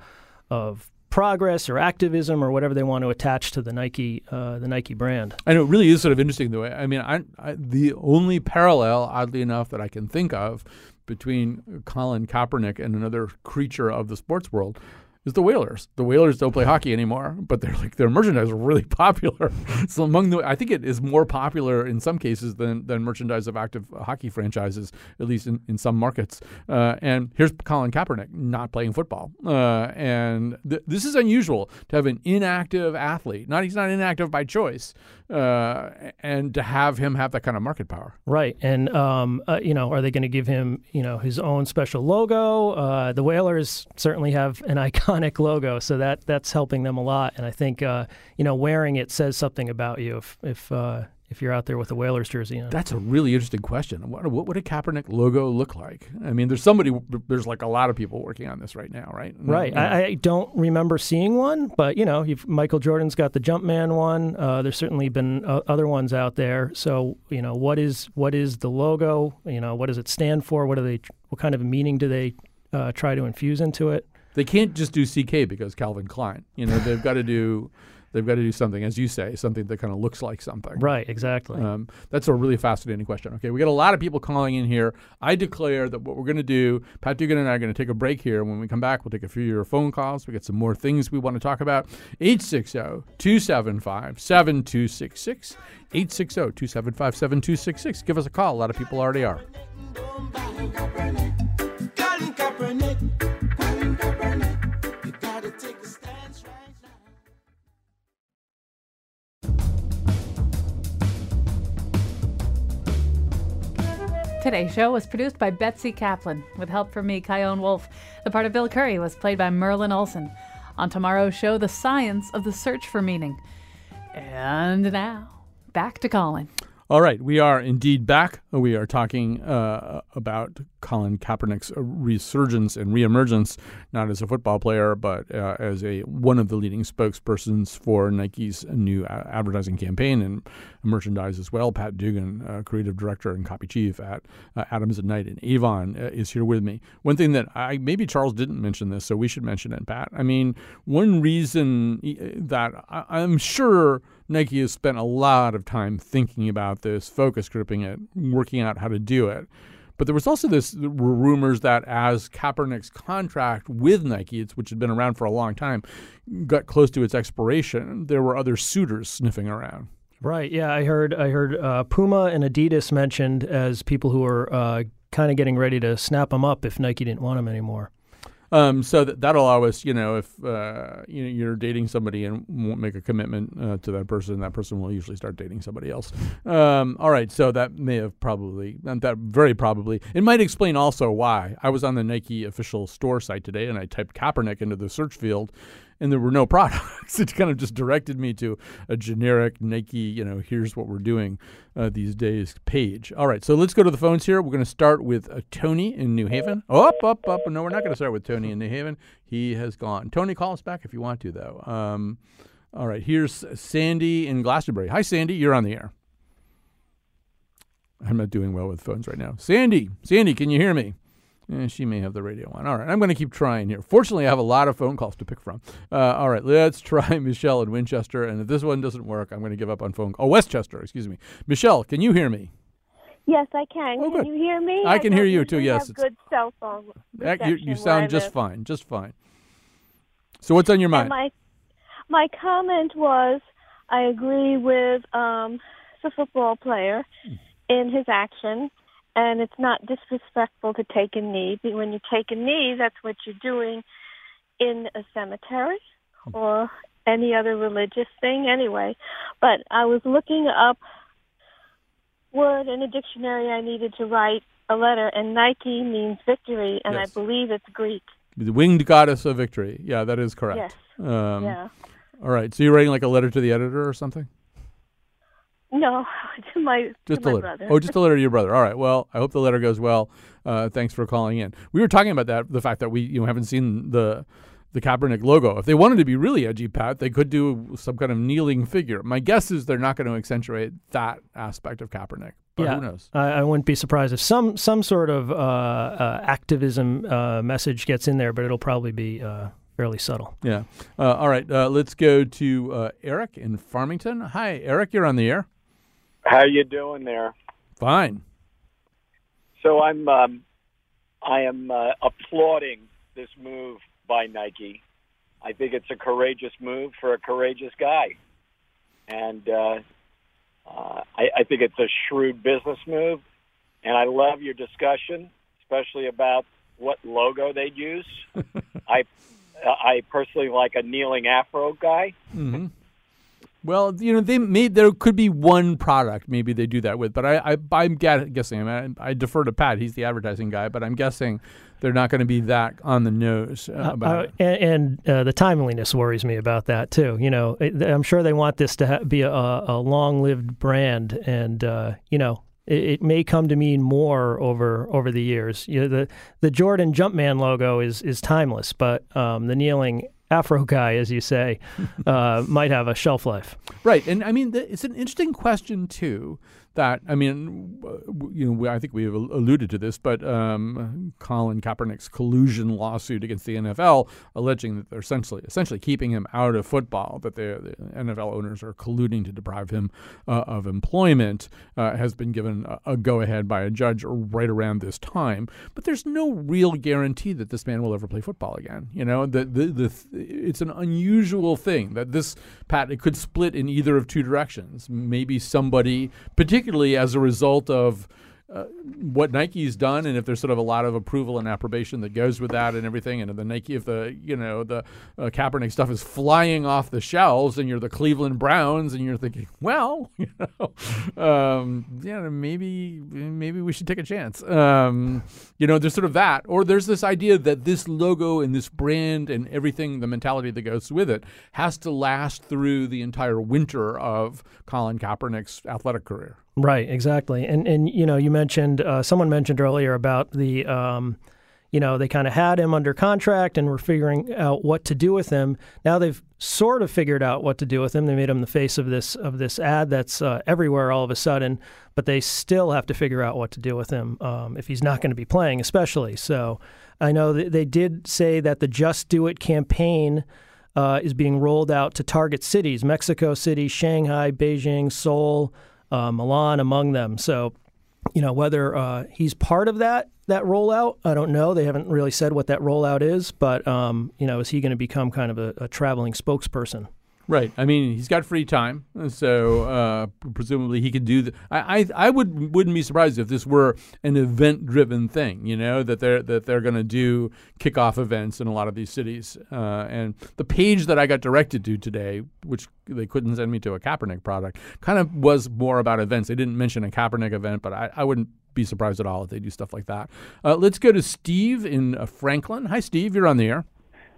Speaker 5: of progress or activism or whatever they want to attach to the Nike uh, the Nike brand.
Speaker 1: Know it really is sort of interesting the way. I mean, I, I, the only parallel, oddly enough, that I can think of between Colin Kaepernick and another creature of the sports world is the Whalers. The Whalers don't play hockey anymore, but they're like their merchandise is really popular. so among the, I think it is more popular in some cases than than merchandise of active hockey franchises, at least in, in some markets. Uh, and here's Colin Kaepernick not playing football, uh, and th- this is unusual to have an inactive athlete. Not he's not inactive by choice, uh, and to have him have that kind of market power.
Speaker 5: Right, and um, uh, you know, are they going to give him you know his own special logo? Uh, the Whalers certainly have an iconic logo, so that that's helping them a lot. And I think uh, you know wearing it says something about you if if uh, if you're out there with a Whalers jersey on.
Speaker 1: That's a really interesting question. What, what would a Kaepernick logo look like? I mean, there's somebody, there's like a lot of people working on this right now, right?
Speaker 5: Right. I, I, don't remember seeing one, but you know, Michael Jordan's got the Jumpman one. Uh, there's certainly been uh, other ones out there. So you know, what is what is the logo? You know, what does it stand for? What do they? What kind of meaning do they uh, try to infuse into it?
Speaker 1: They can't just do CK because Calvin Klein. You know, they've got to do they've got to do something, as you say, something that kind of looks like something.
Speaker 5: Right, exactly.
Speaker 1: Um, that's a really fascinating question. Okay, we got a lot of people calling in here. I declare that what we're going to do, Pat Dugan and I are going to take a break here. When we come back, we'll take a few of your phone calls. We get some more things we want to talk about. 860 275 7266. 860 275 7266. Give us a call. A lot of people already are.
Speaker 6: Today's show was produced by Betsy Kaplan with help from me, Chion Wolf. The part of Bill Curry was played by Merlin Olsen. On tomorrow's show, the science of the search for meaning. And now, back to Colin.
Speaker 1: All right, we are indeed back. We are talking uh, about Colin Kaepernick's resurgence and reemergence, not as a football player, but uh, as a one of the leading spokespersons for Nike's new advertising campaign and merchandise as well. Pat Dugan, uh, creative director and copy chief at uh, Adams and Knight in Avon, uh, is here with me. One thing that I maybe Charles didn't mention this, so we should mention it, Pat. I mean, one reason that I, I'm sure Nike has spent a lot of time thinking about this, focus grouping it, working out how to do it. But there was also this rumors that as Kaepernick's contract with Nike, which had been around for a long time, got close to its expiration, there were other suitors sniffing around.
Speaker 5: Right. Yeah, I heard. I heard uh, Puma and Adidas mentioned as people who were uh, kind of getting ready to snap them up if Nike didn't want them anymore.
Speaker 1: Um, so that, that'll always, you know, if uh, you know, you're dating somebody and won't make a commitment uh, to that person, that person will usually start dating somebody else. Um, all right, so that may have probably, that very probably, it might explain also why. I was on the Nike official store site today and I typed Kaepernick into the search field and there were no products. it kind of just directed me to a generic Nike, you know, here's what we're doing uh, these days page. All right, so let's go to the phones here. We're going to start with uh, Tony in New Haven. Up, up, up. No, we're not going to start with Tony in New Haven. He has gone. Tony, call us back if you want to, though. Um, all right, here's Sandy in Glastonbury. Hi, Sandy. You're on the air. I'm not doing well with phones right now. Sandy, Sandy, can you hear me? Eh, she may have the radio on. All right, I'm going to keep trying here. Fortunately, I have a lot of phone calls to pick from. Uh, all right, let's try Michelle in Winchester. And if this one doesn't work, I'm going to give up on phone. Oh, Westchester, excuse me. Michelle, can you hear me?
Speaker 7: Yes, I can. Oh, can you hear me?
Speaker 1: I, I can hear you too. Yes,
Speaker 7: good cell phone.
Speaker 1: You, you, sound just fine, just fine. So, what's on your mind?
Speaker 7: And my my comment was, I agree with um, the football player hmm. in his action and it's not disrespectful to take a knee. But When you take a knee, that's what you're doing in a cemetery or any other religious thing anyway. But I was looking up word in a dictionary I needed to write a letter, and Nike means victory, and yes. I believe it's Greek.
Speaker 1: The winged goddess of victory. Yeah, that is correct.
Speaker 7: Yes. Um, yeah.
Speaker 1: All right. So you're writing like a letter to the editor or something?
Speaker 7: No, to my
Speaker 1: just
Speaker 7: to
Speaker 1: a
Speaker 7: my
Speaker 1: letter.
Speaker 7: brother.
Speaker 1: Oh, just a letter to your brother. All right. Well, I hope the letter goes well. Uh, thanks for calling in. We were talking about that, the fact that we you know haven't seen the the Kaepernick logo. If they wanted to be really edgy, Pat, they could do some kind of kneeling figure. My guess is they're not going to accentuate that aspect of Kaepernick. But
Speaker 5: yeah,
Speaker 1: who knows?
Speaker 5: I, I, wouldn't be surprised if some some sort of uh, uh, activism uh, message gets in there, but it'll probably be uh, fairly subtle.
Speaker 1: Yeah. Uh, all right. Uh, let's go to Eric in Farmington. Hi, Eric. You're on the air.
Speaker 8: How you doing there?
Speaker 1: Fine.
Speaker 8: So I'm um, I am uh, applauding this move by Nike. I think it's a courageous move for a courageous guy, and uh, uh, I, I think it's a shrewd business move. And I love your discussion, especially about what logo they'd use. I I personally like a kneeling afro guy.
Speaker 1: Mm-hmm. Well, you know, they made there could be one product maybe they do that with, but I, I am guessing. I, mean, I defer to Pat; he's the advertising guy, but I'm guessing they're not going to be that on the nose uh, about uh,
Speaker 5: it. And, and uh, the timeliness worries me about that too. You know, I'm sure they want this to ha- be a, a long-lived brand, and uh, you know, it, it, may come to mean more over over the years. You know, the the Jordan Jumpman logo is is timeless, but um, the kneeling Afro guy, as you say, uh, might have a shelf life.
Speaker 1: Right, and I mean, it's an interesting question too that I mean, you know, I think we've alluded to this, but um, Colin Kaepernick's collusion lawsuit against the NFL, alleging that they're essentially essentially keeping him out of football, that the NFL owners are colluding to deprive him uh, of employment, uh, has been given a, a go-ahead by a judge right around this time. But there's no real guarantee that this man will ever play football again. You know, the the, the it's an unusual thing that this Pat it could split in either of two directions. Maybe somebody, particularly particularly as a result of uh, what Nike's done, and if there's sort of a lot of approval and approbation that goes with that and everything, and the Nike, if the you know the uh, Kaepernick stuff is flying off the shelves, and you're the Cleveland Browns, and you're thinking, well, you know, um, yeah, maybe maybe we should take a chance. Um, you know, there's sort of that, or there's this idea that this logo and this brand and everything, the mentality that goes with it, has to last through the entire winter of Colin Kaepernick's athletic career.
Speaker 5: Right, exactly. And and you know, you mentioned uh, someone mentioned earlier about the um, you know, they kind of had him under contract and were figuring out what to do with him. Now they've sort of figured out what to do with him. They made him the face of this of this ad that's uh, everywhere all of a sudden, but they still have to figure out what to do with him um, if he's not going to be playing, especially. So I know they did say that the Just Do It campaign. Uh, is being rolled out to target cities Mexico City, Shanghai, Beijing, Seoul, uh, Milan among them. So, you know, whether uh, he's part of that that rollout, I don't know. They haven't really said what that rollout is, but um, you know, is he going to become kind of a, a traveling spokesperson?
Speaker 1: Right. I mean, he's got free time, so uh, presumably he could do. The, I, I I would wouldn't be surprised if this were an event-driven thing. You know that they're that they're going to do kickoff events in a lot of these cities. Uh, and the page that I got directed to today, which they couldn't send me to a Kaepernick product, kind of was more about events. They didn't mention a Kaepernick event, but I, I wouldn't be surprised at all if they do stuff like that. Uh, let's go to Steve in uh, Franklin. Hi, Steve. You're on the air.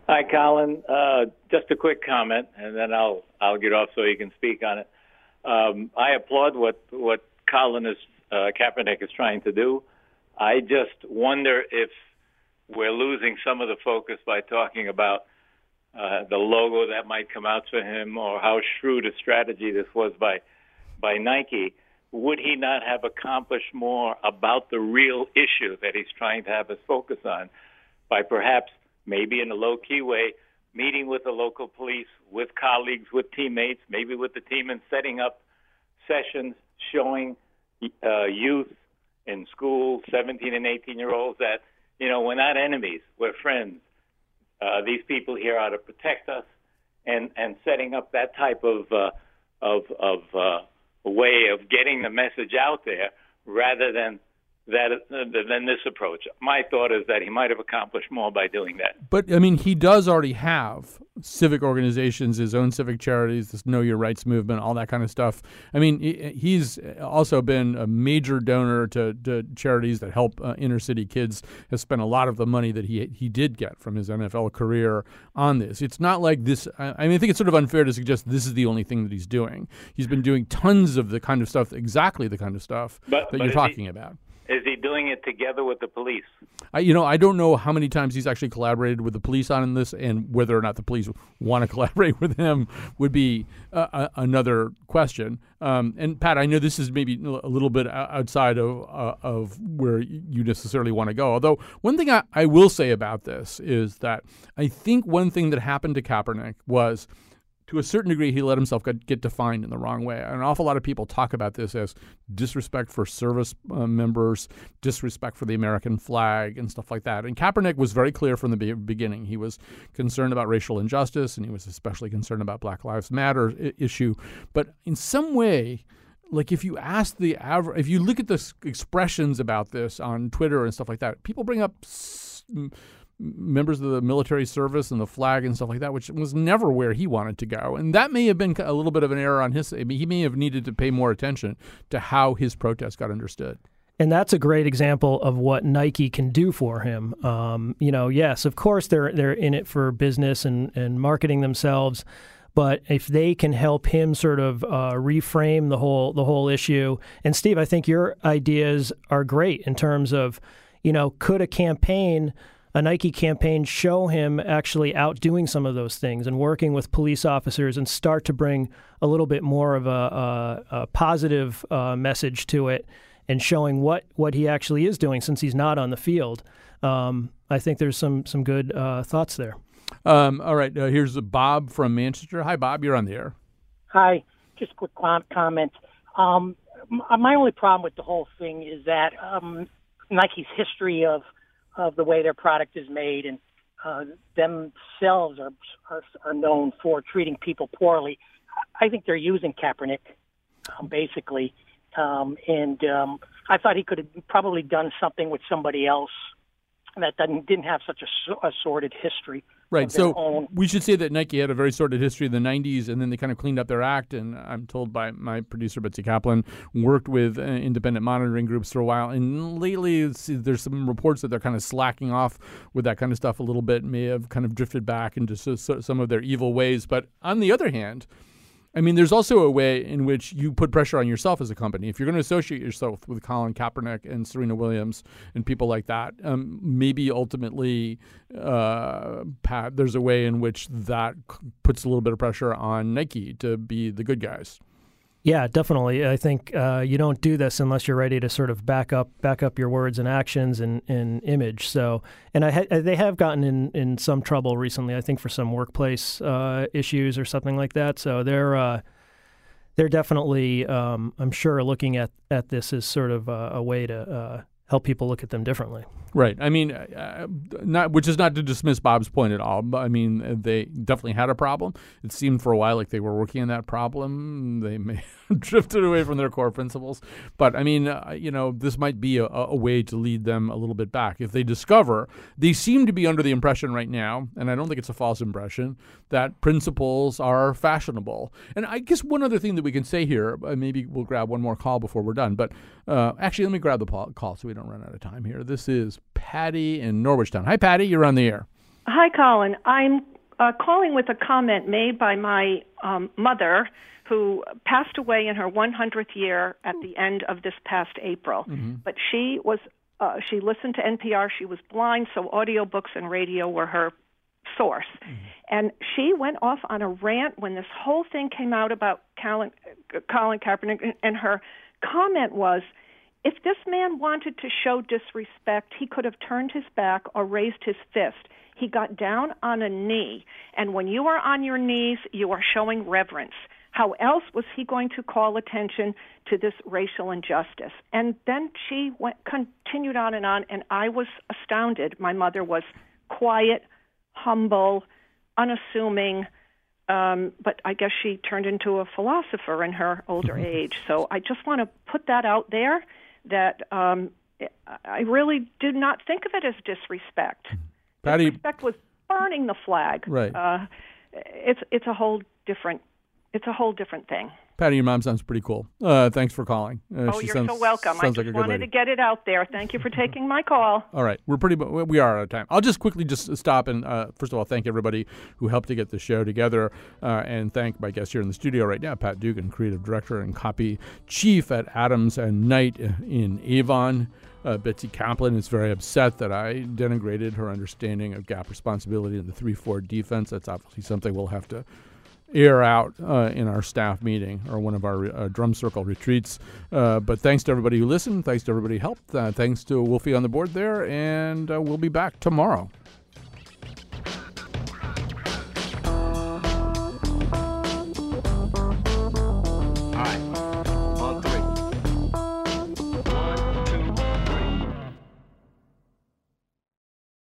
Speaker 9: Hi, Colin. Uh, just a quick comment, and then I'll I'll get off so you can speak on it. Um, I applaud what what Colin is uh, Kaepernick is trying to do. I just wonder if we're losing some of the focus by talking about uh, the logo that might come out for him, or how shrewd a strategy this was by by Nike. Would he not have accomplished more about the real issue that he's trying to have us focus on by perhaps maybe in a low key way, meeting with the local police, with colleagues, with teammates, maybe with the team, and setting up sessions showing uh, youth in school, 17 and 18 year olds, that you know we're not enemies, we're friends. Uh, these people here are to protect us, and and setting up that type of uh, of of uh, way of getting the message out there rather than that than this approach. My thought is that he might have accomplished more by doing that.
Speaker 1: But I mean, he does already have civic organizations, his own civic charities, this Know Your Rights movement, all that kind of stuff. I mean, he's also been a major donor to, to charities that help uh, inner city kids. Has spent a lot of the money that he he did get from his NFL career on this. It's not like this. I mean, I think it's sort of unfair to suggest this is the only thing that he's doing. He's been doing tons of the kind of stuff, exactly the kind of stuff but, that but you're talking
Speaker 9: he,
Speaker 1: about.
Speaker 9: Is he doing it together with the police?
Speaker 1: I, you know, I don't know how many times he's actually collaborated with the police on this, and whether or not the police want to collaborate with him would be uh, another question. Um, and Pat, I know this is maybe a little bit outside of uh, of where you necessarily want to go. Although one thing I, I will say about this is that I think one thing that happened to Kaepernick was to a certain degree, he let himself get, defined in the wrong way. An awful lot of people talk about this as disrespect for service uh, members, disrespect for the American flag, and stuff like that. And Kaepernick was very clear from the be- beginning. He was concerned about racial injustice, and he was especially concerned about Black Lives Matter I- issue. But in some way, like if you ask the average, if you look at the s- expressions about this on Twitter and stuff like that, people bring up. S- members of the military service and the flag and stuff like that, which was never where he wanted to go. And that may have been a little bit of an error on his. I mean, he may have needed to pay more attention to how his protest got understood.
Speaker 5: And that's a great example of what Nike can do for him. Um, you know, yes, of course they're they're in it for business and, and marketing themselves, but if they can help him sort of uh, reframe the whole the whole issue, and Steve, I think your ideas are great in terms of, you know, could a campaign a Nike campaign show him actually out doing some of those things and working with police officers and start to bring a little bit more of a, a, a positive uh, message to it and showing what, what he actually is doing since he's not on the field. Um, I think there's some some good uh, thoughts there.
Speaker 1: Um, all right, uh, here's Bob from Manchester. Hi, Bob. You're on the air.
Speaker 10: Hi. Just a quick comment. Um, my only problem with the whole thing is that um, Nike's history of of the way their product is made and uh, themselves are, are are known for treating people poorly. I think they're using Kaepernick um, basically, um, and um, I thought he could have probably done something with somebody else that didn't didn't have such a, a sordid history.
Speaker 1: Right. So
Speaker 10: own.
Speaker 1: we should say that Nike had a very sordid history in the 90s, and then they kind of cleaned up their act. And I'm told by my producer, Betsy Kaplan, worked with uh, independent monitoring groups for a while. And lately, it's, there's some reports that they're kind of slacking off with that kind of stuff a little bit, may have kind of drifted back into so, so, some of their evil ways. But on the other hand, I mean, there's also a way in which you put pressure on yourself as a company. If you're going to associate yourself with Colin Kaepernick and Serena Williams and people like that, um, maybe ultimately, uh, Pat, there's a way in which that puts a little bit of pressure on Nike to be the good guys.
Speaker 5: Yeah, definitely. I think uh, you don't do this unless you're ready to sort of back up back up your words and actions and, and image. So, and I ha- they have gotten in, in some trouble recently. I think for some workplace uh, issues or something like that. So they're uh, they're definitely, um, I'm sure, looking at, at this as sort of a, a way to uh, help people look at them differently.
Speaker 1: Right. I mean, uh, not which is not to dismiss Bob's point at all. But I mean, they definitely had a problem. It seemed for a while like they were working on that problem. They may have drifted away from their core principles. But I mean, uh, you know, this might be a, a way to lead them a little bit back if they discover they seem to be under the impression right now, and I don't think it's a false impression that principles are fashionable. And I guess one other thing that we can say here, uh, maybe we'll grab one more call before we're done. But uh, actually, let me grab the call so we don't run out of time here. This is Patty in Norwichtown. Hi, Patty. You're on the air.
Speaker 11: Hi, Colin. I'm uh, calling with a comment made by my um, mother, who passed away in her 100th year at the end of this past April.
Speaker 12: Mhm.
Speaker 11: But she was uh, she listened to NPR. She was blind, so audiobooks and radio were her source. And she went off on a rant when this whole thing came out about Colin, Colin Kaepernick, and her comment was, if this man wanted to show disrespect, he could have turned his back or raised his fist. He got down on a knee, and when you are on your knees, you are showing reverence. How else was he going to call attention to this racial injustice? And then she went continued on and on, and I was astounded. My mother was quiet, humble, unassuming, um, but I guess she turned into a philosopher in her older age. So I just want to put that out there that um, I really did not think of it as disrespect.
Speaker 1: Patty,
Speaker 11: Disrespect was burning the flag.
Speaker 1: Right.
Speaker 11: Uh, it's it's a whole different it's a whole different thing.
Speaker 1: Patty, your mom sounds pretty cool. Uh, thanks for calling. Uh,
Speaker 11: oh, you're
Speaker 1: sounds,
Speaker 11: so welcome. I
Speaker 1: Sounds
Speaker 11: just
Speaker 1: like a good
Speaker 11: wanted
Speaker 1: lady.
Speaker 11: to get it out there. Thank you for taking my call.
Speaker 1: All right, we're pretty. We are out of time. I'll just quickly just stop and uh, first of all thank everybody who helped to get the show together, uh, and thank my guest here in the studio right now, Pat Dugan, creative director and copy chief at Adams and Knight in Avon. Uh, Betsy Kaplan is very upset that I denigrated her understanding of gap responsibility in the three-four defense. That's obviously something we'll have to air out uh, in our staff meeting or one of our uh, drum circle retreats. Uh, but thanks to everybody who listened. Thanks to everybody who helped. Uh, thanks to Wolfie on the board there. And uh, we'll be back tomorrow.